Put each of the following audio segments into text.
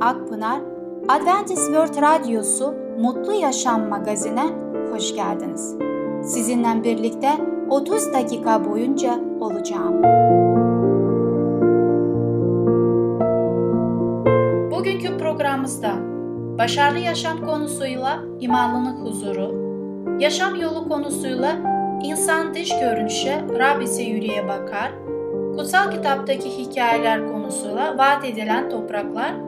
Akpınar, Adventist World Radyosu Mutlu Yaşam magazine hoş geldiniz. Sizinle birlikte 30 dakika boyunca olacağım. Bugünkü programımızda başarılı yaşam konusuyla imanlının huzuru, yaşam yolu konusuyla insan dış görünüşe Rab ise yüreğe bakar, kutsal kitaptaki hikayeler konusuyla vaat edilen topraklar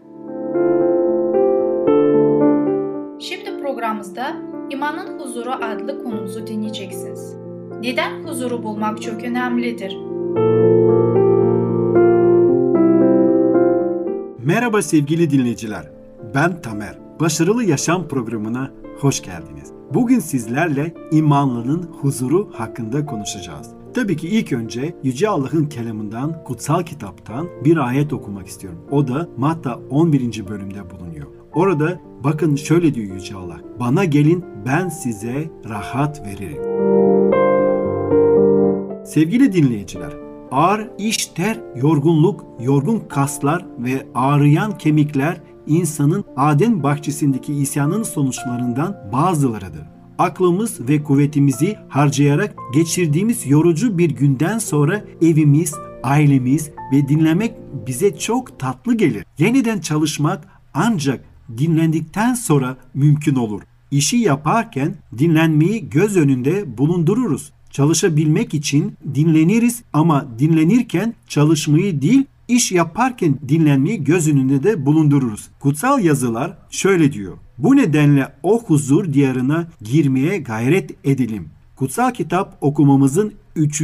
programımızda İmanın Huzuru adlı konumuzu dinleyeceksiniz. Neden huzuru bulmak çok önemlidir? Merhaba sevgili dinleyiciler. Ben Tamer. Başarılı Yaşam programına hoş geldiniz. Bugün sizlerle imanlının huzuru hakkında konuşacağız. Tabii ki ilk önce Yüce Allah'ın kelamından, kutsal kitaptan bir ayet okumak istiyorum. O da Matta 11. bölümde bulunuyor. Orada bakın şöyle diyor Yüce Allah. Bana gelin ben size rahat veririm. Sevgili dinleyiciler, ağır iş ter, yorgunluk, yorgun kaslar ve ağrıyan kemikler insanın Adem bahçesindeki isyanın sonuçlarından bazılarıdır. Aklımız ve kuvvetimizi harcayarak geçirdiğimiz yorucu bir günden sonra evimiz, ailemiz ve dinlemek bize çok tatlı gelir. Yeniden çalışmak ancak dinlendikten sonra mümkün olur. İşi yaparken dinlenmeyi göz önünde bulundururuz. Çalışabilmek için dinleniriz ama dinlenirken çalışmayı değil iş yaparken dinlenmeyi göz önünde de bulundururuz. Kutsal yazılar şöyle diyor. Bu nedenle o huzur diyarına girmeye gayret edelim. Kutsal kitap okumamızın 3.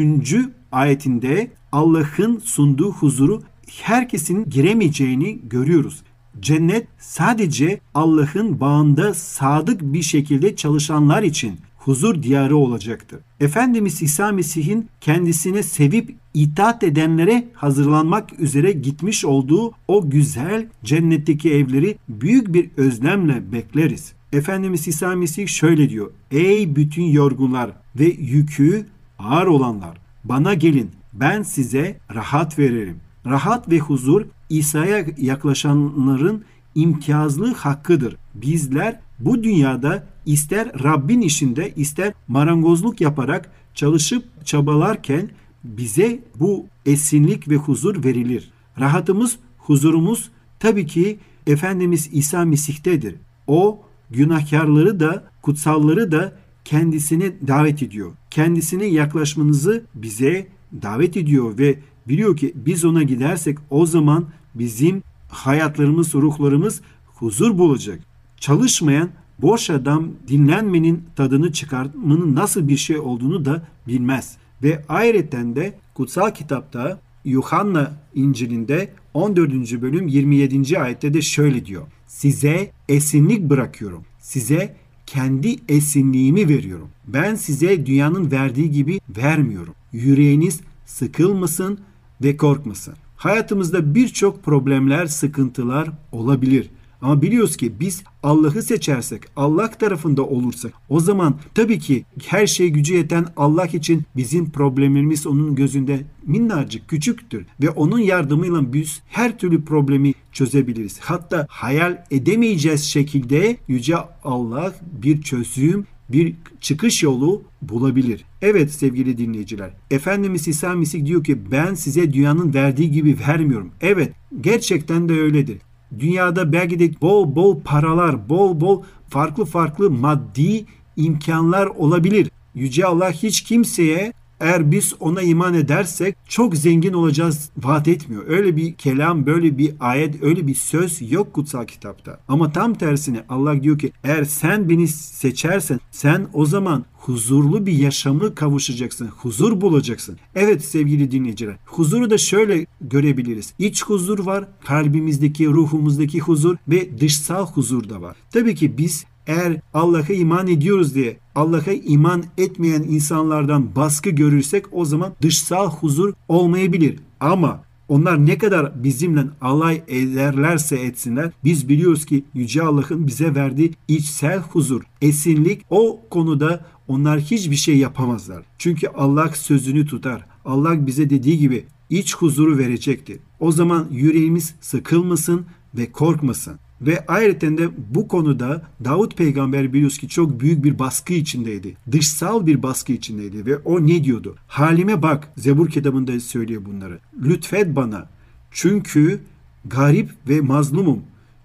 ayetinde Allah'ın sunduğu huzuru herkesin giremeyeceğini görüyoruz. Cennet sadece Allah'ın bağında sadık bir şekilde çalışanlar için huzur diyarı olacaktır. Efendimiz İsa Mesih'in kendisine sevip itaat edenlere hazırlanmak üzere gitmiş olduğu o güzel cennetteki evleri büyük bir özlemle bekleriz. Efendimiz İsa Mesih şöyle diyor. Ey bütün yorgunlar ve yükü ağır olanlar bana gelin ben size rahat veririm. Rahat ve huzur İsa'ya yaklaşanların imtiyazlı hakkıdır. Bizler bu dünyada ister Rabbin işinde ister marangozluk yaparak çalışıp çabalarken bize bu esinlik ve huzur verilir. Rahatımız, huzurumuz tabii ki Efendimiz İsa Mesih'tedir. O günahkarları da kutsalları da kendisine davet ediyor. Kendisine yaklaşmanızı bize davet ediyor ve biliyor ki biz ona gidersek o zaman bizim hayatlarımız, ruhlarımız huzur bulacak. Çalışmayan boş adam dinlenmenin tadını çıkartmanın nasıl bir şey olduğunu da bilmez. Ve ayrıca de kutsal kitapta Yuhanna İncil'inde 14. bölüm 27. ayette de şöyle diyor. Size esinlik bırakıyorum. Size kendi esinliğimi veriyorum. Ben size dünyanın verdiği gibi vermiyorum. Yüreğiniz sıkılmasın ve korkmasın. Hayatımızda birçok problemler, sıkıntılar olabilir. Ama biliyoruz ki biz Allah'ı seçersek, Allah tarafında olursak o zaman tabii ki her şey gücü yeten Allah için bizim problemlerimiz onun gözünde minnacık, küçüktür. Ve onun yardımıyla biz her türlü problemi çözebiliriz. Hatta hayal edemeyeceğiz şekilde Yüce Allah bir çözüm, bir çıkış yolu bulabilir. Evet sevgili dinleyiciler. Efendimiz İsa Mesih diyor ki ben size dünyanın verdiği gibi vermiyorum. Evet gerçekten de öyledir. Dünyada belki de bol bol paralar, bol bol farklı farklı maddi imkanlar olabilir. Yüce Allah hiç kimseye eğer biz ona iman edersek çok zengin olacağız vaat etmiyor. Öyle bir kelam, böyle bir ayet, öyle bir söz yok kutsal kitapta. Ama tam tersine Allah diyor ki eğer sen beni seçersen sen o zaman huzurlu bir yaşamı kavuşacaksın. Huzur bulacaksın. Evet sevgili dinleyiciler. Huzuru da şöyle görebiliriz. İç huzur var, kalbimizdeki, ruhumuzdaki huzur ve dışsal huzur da var. Tabii ki biz eğer Allah'a iman ediyoruz diye Allah'a iman etmeyen insanlardan baskı görürsek o zaman dışsal huzur olmayabilir. Ama onlar ne kadar bizimle alay ederlerse etsinler biz biliyoruz ki Yüce Allah'ın bize verdiği içsel huzur, esinlik o konuda onlar hiçbir şey yapamazlar. Çünkü Allah sözünü tutar. Allah bize dediği gibi iç huzuru verecektir. O zaman yüreğimiz sıkılmasın ve korkmasın. Ve ayrıca de bu konuda Davut peygamber biliyoruz ki çok büyük bir baskı içindeydi. Dışsal bir baskı içindeydi ve o ne diyordu? Halime bak Zebur kitabında söylüyor bunları. Lütfet bana çünkü garip ve mazlumum.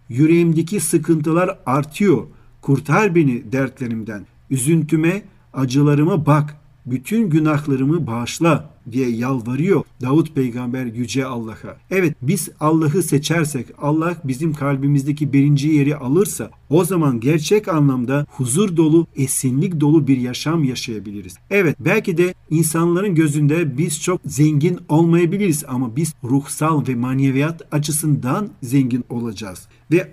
Yüreğimdeki sıkıntılar artıyor. Kurtar beni dertlerimden. Üzüntüme, acılarıma bak. Bütün günahlarımı bağışla diye yalvarıyor Davut peygamber yüce Allah'a. Evet biz Allah'ı seçersek Allah bizim kalbimizdeki birinci yeri alırsa o zaman gerçek anlamda huzur dolu, esinlik dolu bir yaşam yaşayabiliriz. Evet belki de insanların gözünde biz çok zengin olmayabiliriz ama biz ruhsal ve maneviyat açısından zengin olacağız. Ve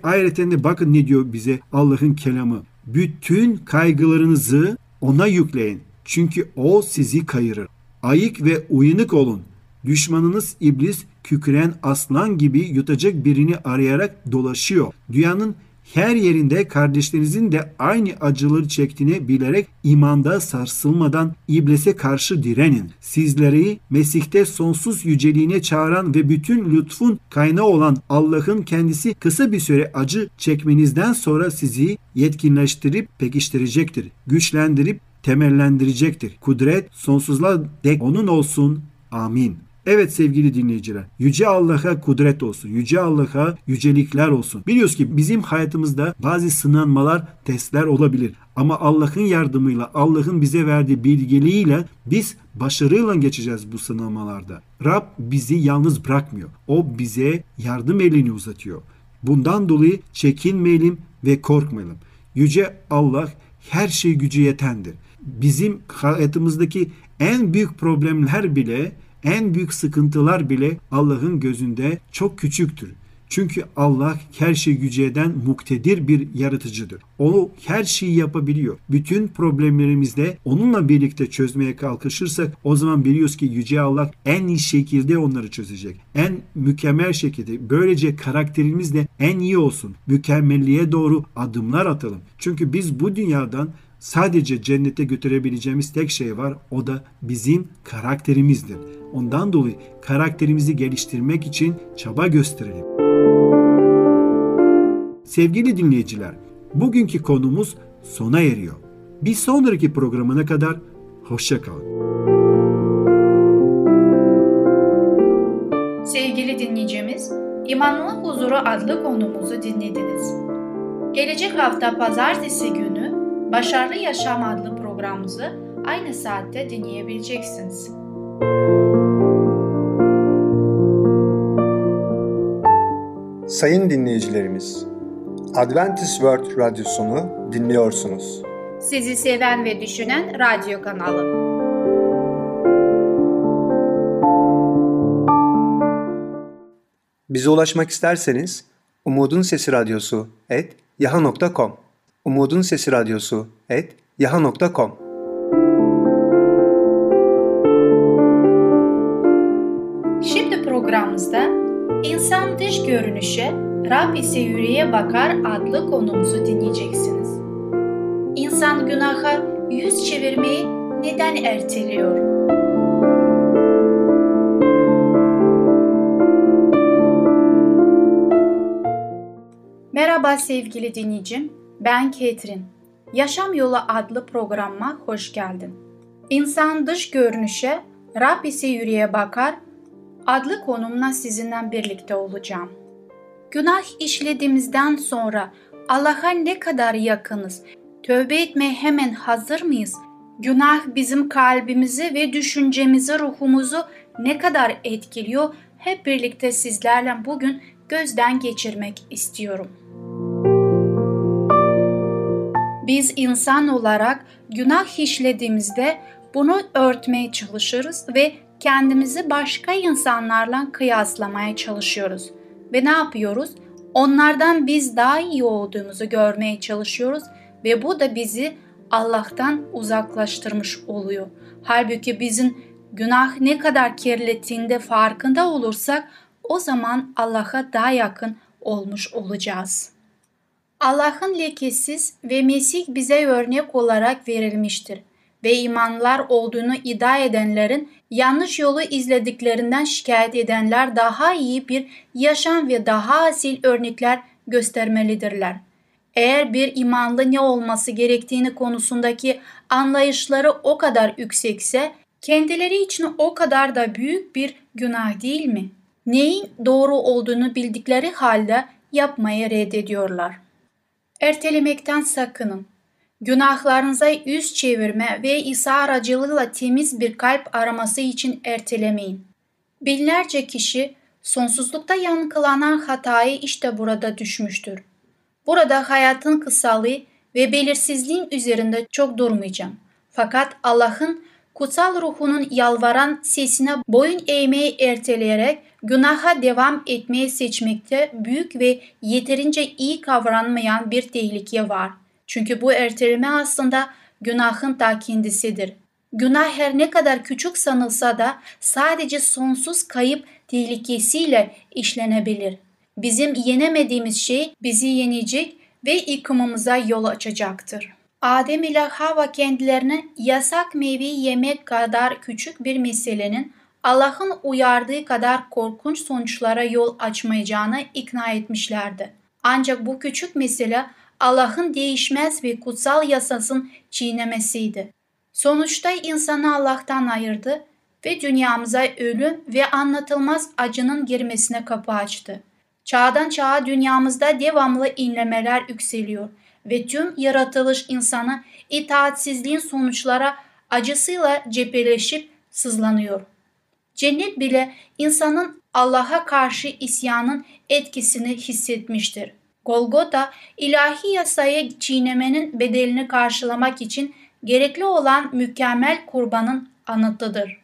de bakın ne diyor bize Allah'ın kelamı. Bütün kaygılarınızı ona yükleyin. Çünkü o sizi kayırır. Ayık ve uyanık olun. Düşmanınız iblis küküren aslan gibi yutacak birini arayarak dolaşıyor. Dünyanın her yerinde kardeşlerinizin de aynı acıları çektiğini bilerek imanda sarsılmadan iblise karşı direnin. Sizleri Mesih'te sonsuz yüceliğine çağıran ve bütün lütfun kaynağı olan Allah'ın kendisi kısa bir süre acı çekmenizden sonra sizi yetkinleştirip pekiştirecektir. Güçlendirip temellendirecektir. Kudret sonsuzluğa dek onun olsun. Amin. Evet sevgili dinleyiciler, Yüce Allah'a kudret olsun, Yüce Allah'a yücelikler olsun. Biliyoruz ki bizim hayatımızda bazı sınanmalar, testler olabilir. Ama Allah'ın yardımıyla, Allah'ın bize verdiği bilgeliğiyle biz başarıyla geçeceğiz bu sınamalarda. Rab bizi yalnız bırakmıyor. O bize yardım elini uzatıyor. Bundan dolayı çekinmeyelim ve korkmayalım. Yüce Allah her şey gücü yetendir bizim hayatımızdaki en büyük problemler bile, en büyük sıkıntılar bile Allah'ın gözünde çok küçüktür. Çünkü Allah her şeyi gücü eden muktedir bir yaratıcıdır. O her şeyi yapabiliyor. Bütün problemlerimizde onunla birlikte çözmeye kalkışırsak o zaman biliyoruz ki Yüce Allah en iyi şekilde onları çözecek. En mükemmel şekilde. Böylece karakterimiz de en iyi olsun. Mükemmelliğe doğru adımlar atalım. Çünkü biz bu dünyadan sadece cennete götürebileceğimiz tek şey var. O da bizim karakterimizdir. Ondan dolayı karakterimizi geliştirmek için çaba gösterelim. Sevgili dinleyiciler, bugünkü konumuz sona eriyor. Bir sonraki programına kadar hoşça kalın. Sevgili dinleyicimiz, İmanlı Huzuru adlı konumuzu dinlediniz. Gelecek hafta pazartesi günü Başarılı Yaşam adlı programımızı aynı saatte dinleyebileceksiniz. Sayın dinleyicilerimiz, Adventist World Radyosunu dinliyorsunuz. Sizi seven ve düşünen radyo kanalı. Bize ulaşmak isterseniz Umutun Sesi Radyosu et yaha.com Umutun Sesi Radyosu et yaha.com Şimdi programımızda İnsan Dış Görünüşe, Rab ise Yüreğe Bakar adlı konumuzu dinleyeceksiniz. İnsan günaha yüz çevirmeyi neden erteliyor? Merhaba sevgili dinleyicim, ben Ketrin. Yaşam Yolu adlı programıma hoş geldin. İnsan dış görünüşe, Rab ise yüreğe bakar adlı konumla sizinle birlikte olacağım. Günah işlediğimizden sonra Allah'a ne kadar yakınız? Tövbe etmeye hemen hazır mıyız? Günah bizim kalbimizi ve düşüncemizi, ruhumuzu ne kadar etkiliyor? Hep birlikte sizlerle bugün gözden geçirmek istiyorum. Biz insan olarak günah işlediğimizde bunu örtmeye çalışırız ve kendimizi başka insanlarla kıyaslamaya çalışıyoruz. Ve ne yapıyoruz? Onlardan biz daha iyi olduğumuzu görmeye çalışıyoruz ve bu da bizi Allah'tan uzaklaştırmış oluyor. Halbuki bizim günah ne kadar kirlettiğinde farkında olursak o zaman Allah'a daha yakın olmuş olacağız. Allah'ın lekesiz ve Mesih bize örnek olarak verilmiştir ve imanlar olduğunu iddia edenlerin yanlış yolu izlediklerinden şikayet edenler daha iyi bir yaşam ve daha asil örnekler göstermelidirler. Eğer bir imanlı ne olması gerektiğini konusundaki anlayışları o kadar yüksekse kendileri için o kadar da büyük bir günah değil mi? Neyin doğru olduğunu bildikleri halde yapmayı reddediyorlar. Ertelemekten sakının. Günahlarınıza yüz çevirme ve İsa aracılığıyla temiz bir kalp araması için ertelemeyin. Binlerce kişi sonsuzlukta yankılanan hatayı işte burada düşmüştür. Burada hayatın kısalığı ve belirsizliğin üzerinde çok durmayacağım. Fakat Allah'ın kutsal ruhunun yalvaran sesine boyun eğmeyi erteleyerek günaha devam etmeyi seçmekte büyük ve yeterince iyi kavranmayan bir tehlike var. Çünkü bu erteleme aslında günahın ta kendisidir. Günah her ne kadar küçük sanılsa da sadece sonsuz kayıp tehlikesiyle işlenebilir. Bizim yenemediğimiz şey bizi yenecek ve yıkımımıza yol açacaktır. Adem ile Hava kendilerine yasak meyve yemek kadar küçük bir meselenin Allah'ın uyardığı kadar korkunç sonuçlara yol açmayacağını ikna etmişlerdi. Ancak bu küçük mesele Allah'ın değişmez ve kutsal yasasın çiğnemesiydi. Sonuçta insanı Allah'tan ayırdı ve dünyamıza ölüm ve anlatılmaz acının girmesine kapı açtı. Çağdan çağa dünyamızda devamlı inlemeler yükseliyor ve tüm yaratılış insanı itaatsizliğin sonuçlara acısıyla cepheleşip sızlanıyor. Cennet bile insanın Allah'a karşı isyanın etkisini hissetmiştir. Golgota ilahi yasayı çiğnemenin bedelini karşılamak için gerekli olan mükemmel kurbanın anıtıdır.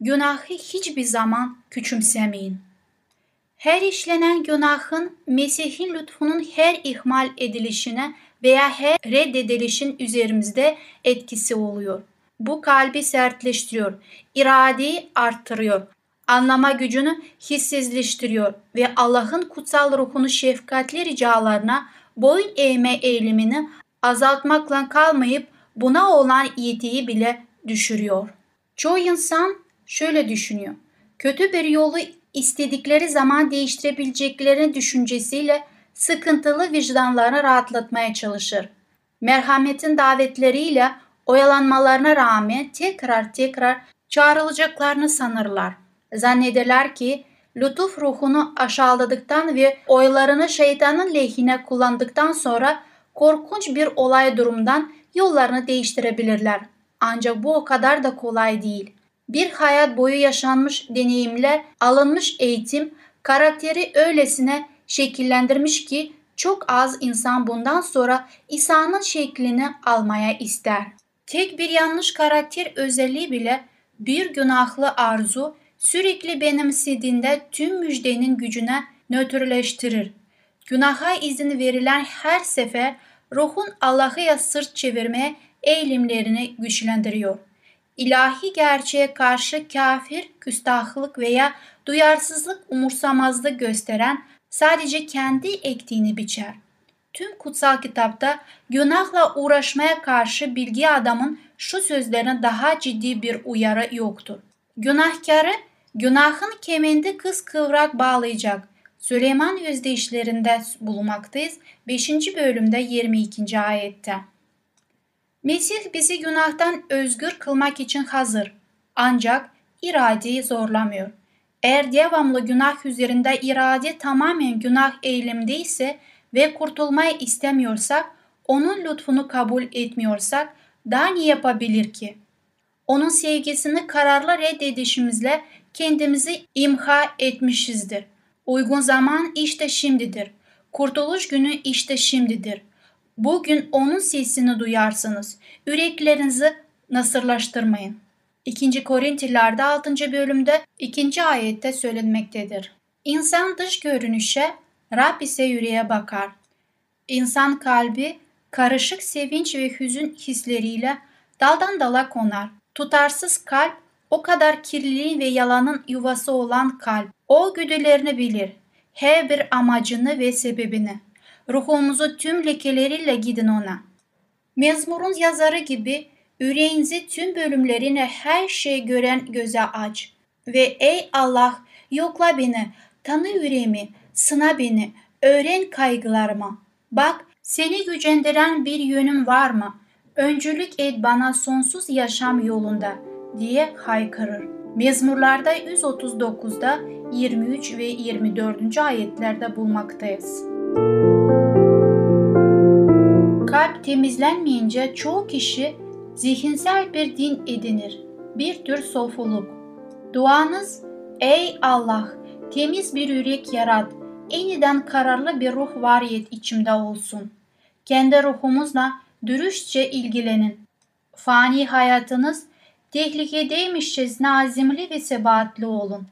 Günahı hiçbir zaman küçümsemeyin. Her işlenen günahın Mesih'in lütfunun her ihmal edilişine veya her reddedilişin üzerimizde etkisi oluyor. Bu kalbi sertleştiriyor, iradeyi arttırıyor, anlama gücünü hissizleştiriyor ve Allah'ın kutsal ruhunu şefkatli ricalarına boyun eğme eğilimini azaltmakla kalmayıp buna olan yetiyi bile düşürüyor. Çoğu insan şöyle düşünüyor. Kötü bir yolu istedikleri zaman değiştirebileceklerini düşüncesiyle sıkıntılı vicdanlarını rahatlatmaya çalışır. Merhametin davetleriyle oyalanmalarına rağmen tekrar tekrar çağrılacaklarını sanırlar. Zannederler ki lütuf ruhunu aşağıladıktan ve oylarını şeytanın lehine kullandıktan sonra korkunç bir olay durumdan yollarını değiştirebilirler. Ancak bu o kadar da kolay değil. Bir hayat boyu yaşanmış deneyimler, alınmış eğitim, karakteri öylesine şekillendirmiş ki çok az insan bundan sonra İsa'nın şeklini almaya ister. Tek bir yanlış karakter özelliği bile bir günahlı arzu sürekli benimsediğinde tüm müjdenin gücüne nötrleştirir. Günaha izin verilen her sefer ruhun Allah'a sırt çevirmeye eğilimlerini güçlendiriyor. İlahi gerçeğe karşı kafir, küstahlık veya duyarsızlık umursamazlık gösteren sadece kendi ektiğini biçer. Tüm kutsal kitapta günahla uğraşmaya karşı bilgi adamın şu sözlerine daha ciddi bir uyarı yoktur. Günahkarı günahın kemendi kız kıvrak bağlayacak. Süleyman özdeyişlerinde bulunmaktayız 5. bölümde 22. ayette. Mesih bizi günahtan özgür kılmak için hazır ancak iradeyi zorlamıyor. Eğer devamlı günah üzerinde irade tamamen günah eylemdeyse ve kurtulmayı istemiyorsak, onun lütfunu kabul etmiyorsak daha ne yapabilir ki? Onun sevgisini kararlı reddedişimizle kendimizi imha etmişizdir. Uygun zaman işte şimdidir. Kurtuluş günü işte şimdidir. Bugün onun sesini duyarsınız. Yüreklerinizi nasırlaştırmayın. 2. Korintiler'de 6. bölümde 2. ayette söylenmektedir. İnsan dış görünüşe, Rab ise yüreğe bakar. İnsan kalbi karışık sevinç ve hüzün hisleriyle daldan dala konar. Tutarsız kalp o kadar kirliliğin ve yalanın yuvası olan kalp. O güdülerini bilir. Her bir amacını ve sebebini. Ruhumuzu tüm lekeleriyle gidin ona. Mezmurun yazarı gibi yüreğinizi tüm bölümlerine her şey gören göze aç. Ve ey Allah yokla beni, tanı yüreğimi, sına beni, öğren kaygılarımı. Bak seni gücendiren bir yönüm var mı? Öncülük et bana sonsuz yaşam yolunda diye haykırır. Mezmurlarda 139'da 23 ve 24. ayetlerde bulmaktayız. Kalp temizlenmeyince çoğu kişi zihinsel bir din edinir, bir tür sofuluk. Duanız, ey Allah, temiz bir yürek yarat, eniden kararlı bir ruh variyet içimde olsun. Kendi ruhumuzla dürüstçe ilgilenin. Fani hayatınız tehlikedeymişçesine azimli ve sebatli olun.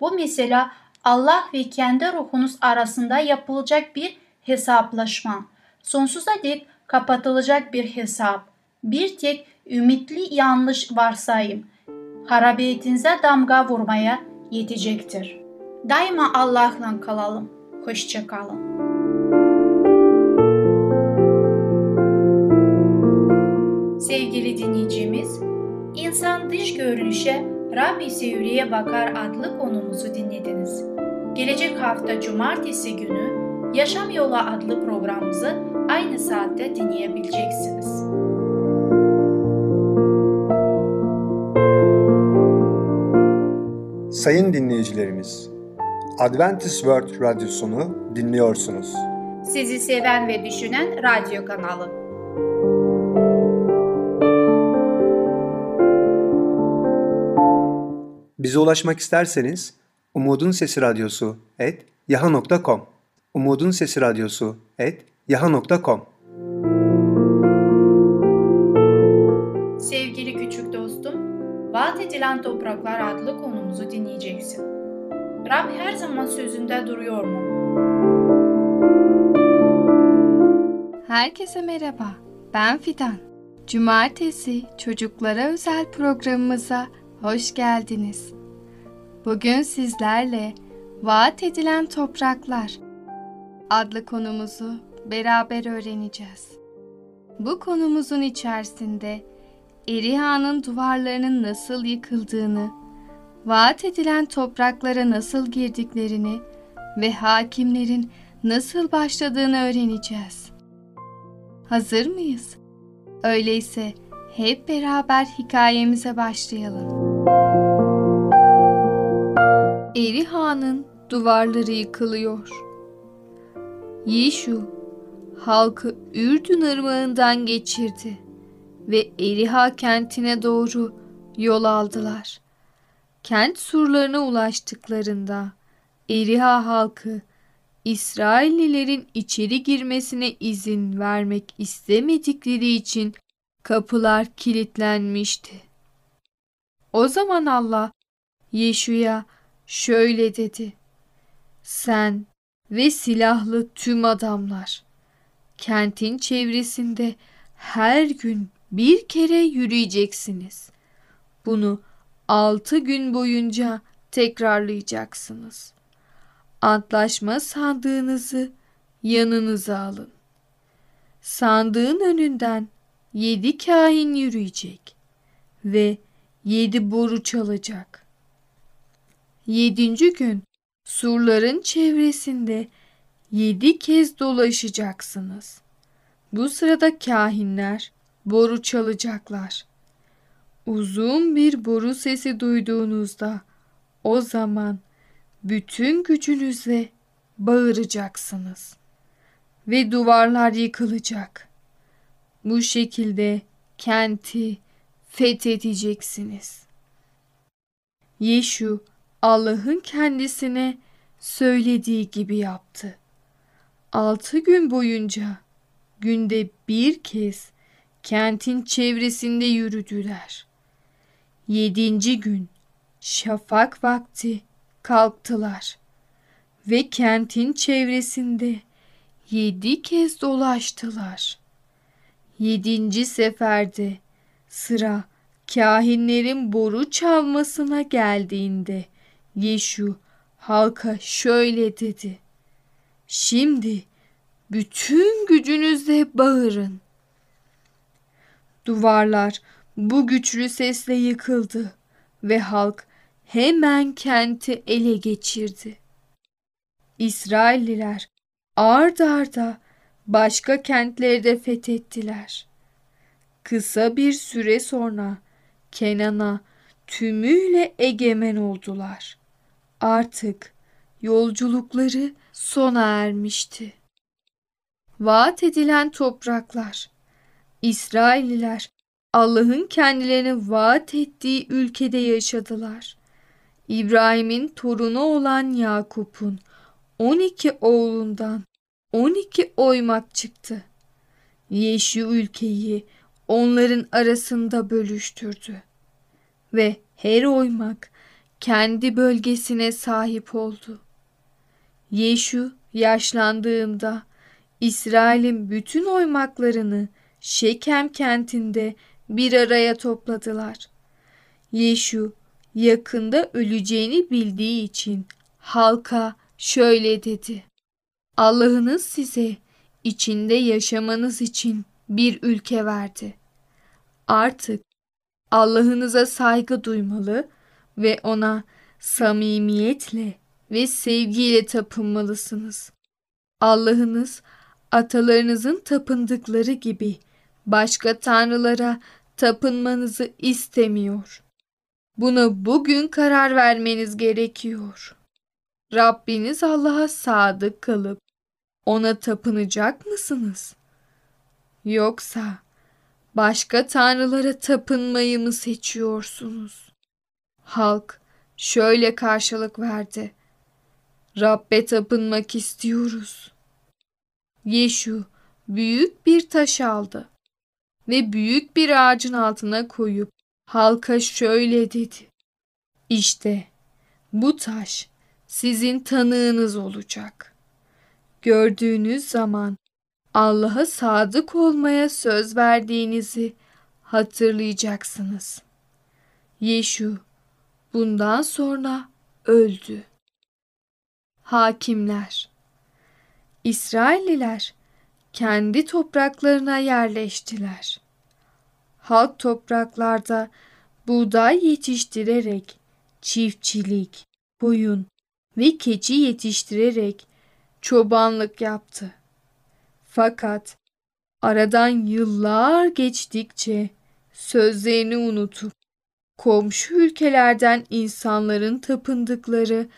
Bu mesela Allah ve kendi ruhunuz arasında yapılacak bir hesaplaşma. Sonsuza dek kapatılacak bir hesap. Bir tek ümitli yanlış varsayım. Harabiyetinize damga vurmaya yetecektir. Daima Allah'la kalalım. Hoşçakalın. Sevgili dinleyicimiz, İnsan dış görünüşe, Rab ise yüreğe bakar adlı konumuzu dinlediniz. Gelecek hafta cumartesi günü Yaşam Yolu adlı programımızı aynı saatte dinleyebileceksiniz. Sayın dinleyicilerimiz, Adventist World Radyosunu dinliyorsunuz. Sizi seven ve düşünen radyo kanalı. Bize ulaşmak isterseniz Umutun Sesi Radyosu et yaha.com Umutun Sesi Radyosu et yaha.com Sevgili küçük dostum, Vaat edilen topraklar adlı konumuzu dinleyeceksin. Rab her zaman sözünde duruyor mu? Herkese merhaba. Ben Fidan. Cumartesi çocuklara özel programımıza hoş geldiniz. Bugün sizlerle Vaat edilen topraklar adlı konumuzu beraber öğreneceğiz. Bu konumuzun içerisinde Eriha'nın duvarlarının nasıl yıkıldığını, vaat edilen topraklara nasıl girdiklerini ve hakimlerin nasıl başladığını öğreneceğiz. Hazır mıyız? Öyleyse hep beraber hikayemize başlayalım. Eriha'nın duvarları yıkılıyor. Yişu halkı Ürdün ırmağından geçirdi ve Eriha kentine doğru yol aldılar. Kent surlarına ulaştıklarında Eriha halkı İsraillilerin içeri girmesine izin vermek istemedikleri için kapılar kilitlenmişti. O zaman Allah Yeşu'ya şöyle dedi. Sen ve silahlı tüm adamlar kentin çevresinde her gün bir kere yürüyeceksiniz. Bunu altı gün boyunca tekrarlayacaksınız. Antlaşma sandığınızı yanınıza alın. Sandığın önünden yedi kahin yürüyecek ve yedi boru çalacak. Yedinci gün surların çevresinde yedi kez dolaşacaksınız. Bu sırada kahinler boru çalacaklar. Uzun bir boru sesi duyduğunuzda o zaman bütün gücünüzle bağıracaksınız ve duvarlar yıkılacak. Bu şekilde kenti fethedeceksiniz. Yeşu Allah'ın kendisine söylediği gibi yaptı. Altı gün boyunca günde bir kez kentin çevresinde yürüdüler. Yedinci gün şafak vakti kalktılar ve kentin çevresinde yedi kez dolaştılar. Yedinci seferde sıra kahinlerin boru çalmasına geldiğinde Yeşu halka şöyle dedi. Şimdi bütün gücünüzle bağırın. Duvarlar bu güçlü sesle yıkıldı ve halk hemen kenti ele geçirdi. İsrailliler ard arda başka kentleri de fethettiler. Kısa bir süre sonra Kenan'a tümüyle egemen oldular. Artık yolculukları sona ermişti. Vaat edilen topraklar. İsrailliler Allah'ın kendilerine vaat ettiği ülkede yaşadılar. İbrahim'in torunu olan Yakup'un 12 oğlundan 12 oymak çıktı. Yeşil ülkeyi onların arasında bölüştürdü ve her oymak kendi bölgesine sahip oldu. Yeşu yaşlandığında İsrail'in bütün oymaklarını Şekem kentinde bir araya topladılar. Yeşu yakında öleceğini bildiği için halka şöyle dedi. Allah'ınız size içinde yaşamanız için bir ülke verdi. Artık Allah'ınıza saygı duymalı ve ona samimiyetle ve sevgiyle tapınmalısınız. Allah'ınız atalarınızın tapındıkları gibi başka tanrılara tapınmanızı istemiyor. Buna bugün karar vermeniz gerekiyor. Rabbiniz Allah'a sadık kalıp ona tapınacak mısınız? Yoksa başka tanrılara tapınmayı mı seçiyorsunuz? Halk şöyle karşılık verdi. Rabbe tapınmak istiyoruz. Yeşu büyük bir taş aldı ve büyük bir ağacın altına koyup halka şöyle dedi. İşte bu taş sizin tanığınız olacak. Gördüğünüz zaman Allah'a sadık olmaya söz verdiğinizi hatırlayacaksınız. Yeşu bundan sonra öldü. Hakimler İsrailliler kendi topraklarına yerleştiler. Halk topraklarda buğday yetiştirerek çiftçilik, koyun ve keçi yetiştirerek çobanlık yaptı. Fakat aradan yıllar geçtikçe sözlerini unutup komşu ülkelerden insanların tapındıkları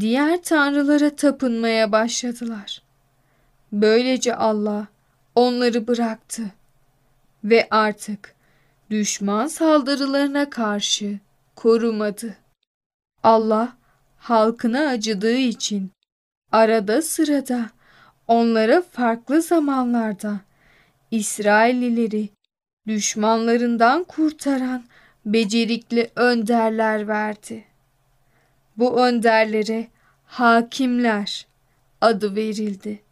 diğer tanrılara tapınmaya başladılar. Böylece Allah onları bıraktı ve artık düşman saldırılarına karşı korumadı. Allah halkına acıdığı için arada sırada onlara farklı zamanlarda İsraillileri düşmanlarından kurtaran becerikli önderler verdi. Bu önderlere hakimler adı verildi.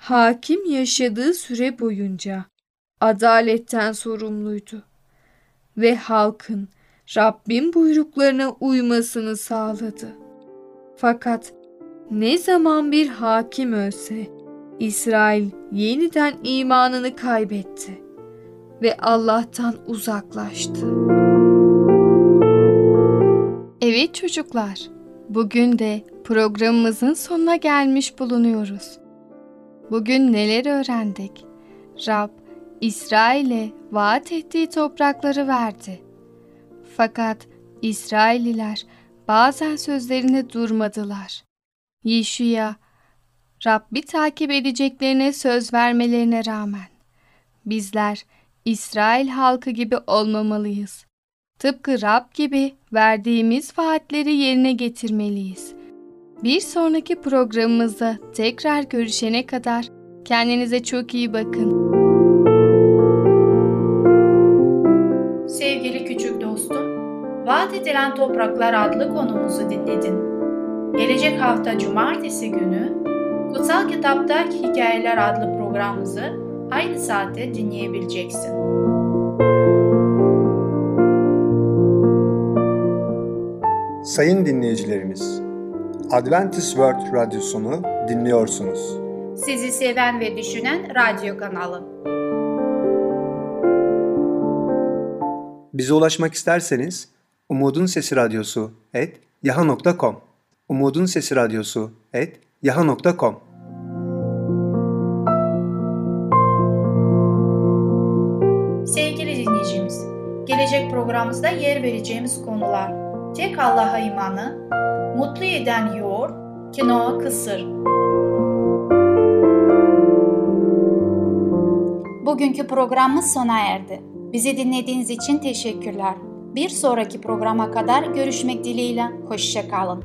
Hakim yaşadığı süre boyunca adaletten sorumluydu ve halkın Rabbin buyruklarına uymasını sağladı. Fakat ne zaman bir hakim ölse İsrail yeniden imanını kaybetti ve Allah'tan uzaklaştı. Evet çocuklar, bugün de programımızın sonuna gelmiş bulunuyoruz. Bugün neler öğrendik? Rab İsrail'e vaat ettiği toprakları verdi. Fakat İsrailliler bazen sözlerine durmadılar. Yişuya, Rabbi takip edeceklerine söz vermelerine rağmen bizler İsrail halkı gibi olmamalıyız. Tıpkı Rab gibi verdiğimiz vaatleri yerine getirmeliyiz. Bir sonraki programımızda tekrar görüşene kadar kendinize çok iyi bakın. Vaat edilen Topraklar adlı konumuzu dinledin. Gelecek hafta Cumartesi günü Kutsal Kitapta Hikayeler adlı programımızı aynı saatte dinleyebileceksin. Sayın dinleyicilerimiz, Adventist World Radyosunu dinliyorsunuz. Sizi seven ve düşünen radyo kanalı. Bize ulaşmak isterseniz Umutun Sesi Radyosu et yaha.com Umutun Sesi Radyosu et yaha.com Sevgili dinleyicimiz, gelecek programımızda yer vereceğimiz konular Tek Allah'a imanı, Mutlu Eden Yoğurt, Kinoa Kısır. Bugünkü programımız sona erdi. Bizi dinlediğiniz için teşekkürler. Bir sonraki programa kadar görüşmek dileğiyle. Hoşçakalın.